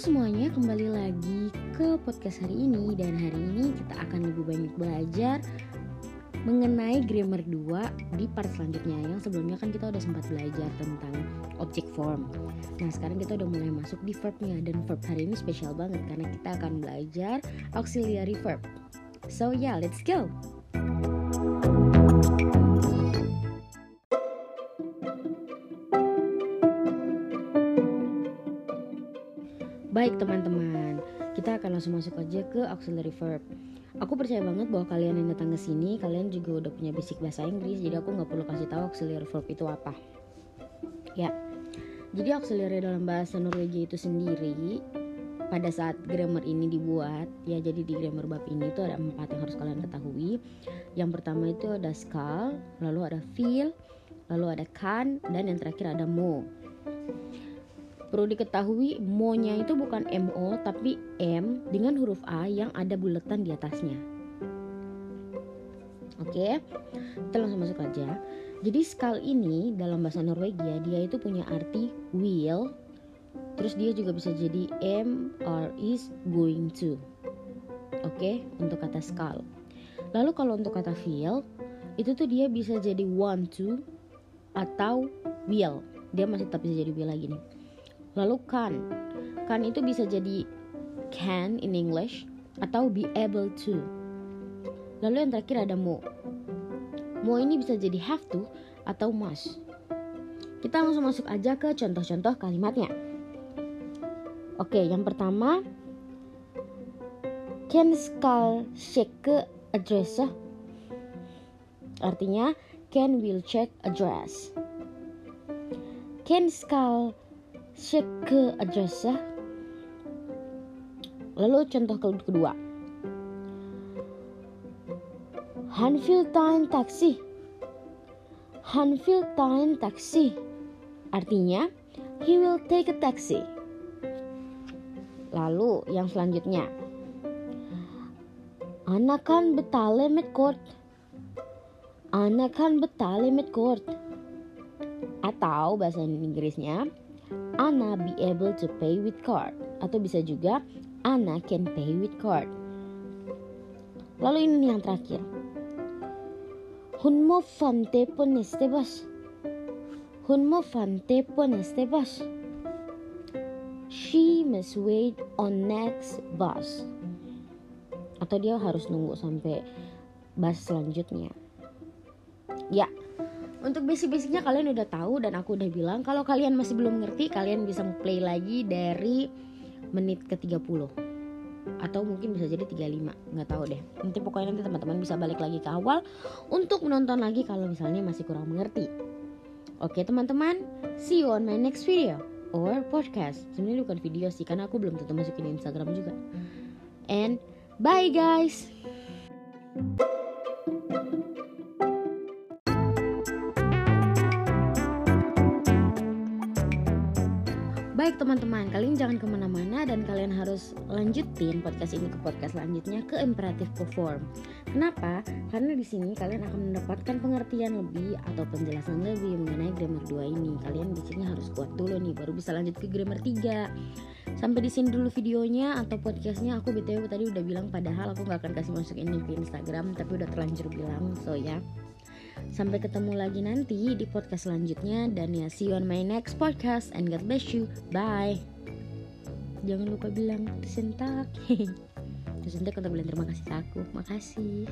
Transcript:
semuanya, kembali lagi ke podcast hari ini. Dan hari ini kita akan lebih banyak belajar mengenai grammar 2 di part selanjutnya. Yang sebelumnya kan kita udah sempat belajar tentang object form. Nah sekarang kita udah mulai masuk di verbnya. Dan verb hari ini spesial banget karena kita akan belajar auxiliary verb. So yeah, let's go! Baik teman-teman, kita akan langsung masuk aja ke auxiliary verb. Aku percaya banget bahwa kalian yang datang ke sini, kalian juga udah punya basic bahasa Inggris, jadi aku nggak perlu kasih tahu auxiliary verb itu apa. Ya, jadi auxiliary dalam bahasa Norwegia itu sendiri pada saat grammar ini dibuat, ya jadi di grammar bab ini itu ada empat yang harus kalian ketahui. Yang pertama itu ada skal, lalu ada feel, lalu ada kan, dan yang terakhir ada mo. Perlu diketahui mo-nya itu bukan MO tapi M dengan huruf A yang ada buletan di atasnya. Oke, kita langsung masuk aja. Jadi skal ini dalam bahasa Norwegia dia itu punya arti will. Terus dia juga bisa jadi am or is going to. Oke, untuk kata skal. Lalu kalau untuk kata feel itu tuh dia bisa jadi want to atau will. Dia masih tetap bisa jadi will lagi nih. Lalu kan, kan itu bisa jadi can in English atau be able to. Lalu yang terakhir ada mo. Mo ini bisa jadi have to atau must. Kita langsung masuk aja ke contoh-contoh kalimatnya. Oke, yang pertama Ken skal sjekke adresse. Artinya Ken will check address. Ken skal cek ke adresa lalu contoh kedua. Han vil ta en taxi. Han vil ta en taxi. Artinya he will take a taxi. Lalu yang selanjutnya. Anak kan betale met kort Anak kan betale met kort atau bahasa Inggrisnya Anna be able to pay with card atau bisa juga Anna can pay with card. Lalu ini yang terakhir. Hun må fante på neste bus. Hun må fante på neste bus. She must wait on next bus. Atau dia harus nunggu sampai bus selanjutnya. Ya, untuk basic-basicnya kalian udah tahu dan aku udah bilang kalau kalian masih belum ngerti kalian bisa play lagi dari menit ke 30 atau mungkin bisa jadi 35 nggak tahu deh. Nanti pokoknya nanti teman-teman bisa balik lagi ke awal untuk menonton lagi kalau misalnya masih kurang mengerti. Oke teman-teman see you on my next video or podcast. Sebenarnya bukan video sih karena aku belum tentu masukin Instagram juga. And bye guys Baik teman-teman, kalian jangan ke mana-mana dan kalian harus lanjutin podcast ini ke podcast selanjutnya ke imperatif perform. Kenapa? Karena di sini kalian akan mendapatkan pengertian lebih atau penjelasan lebih mengenai grammar 2 ini. Kalian di sini harus kuat dulu nih, baru bisa lanjut ke grammar 3. Sampai di sini dulu videonya atau podcastnya. Aku btw tadi udah bilang padahal aku nggak akan kasih masuk ini ke Instagram, tapi udah terlanjur bilang. So ya. Sampai ketemu lagi nanti di podcast selanjutnya dan ya see you on my next podcast and God bless you. Bye. Jangan lupa bilang tersentak. tersentak untuk bilang terima kasih aku. Makasih.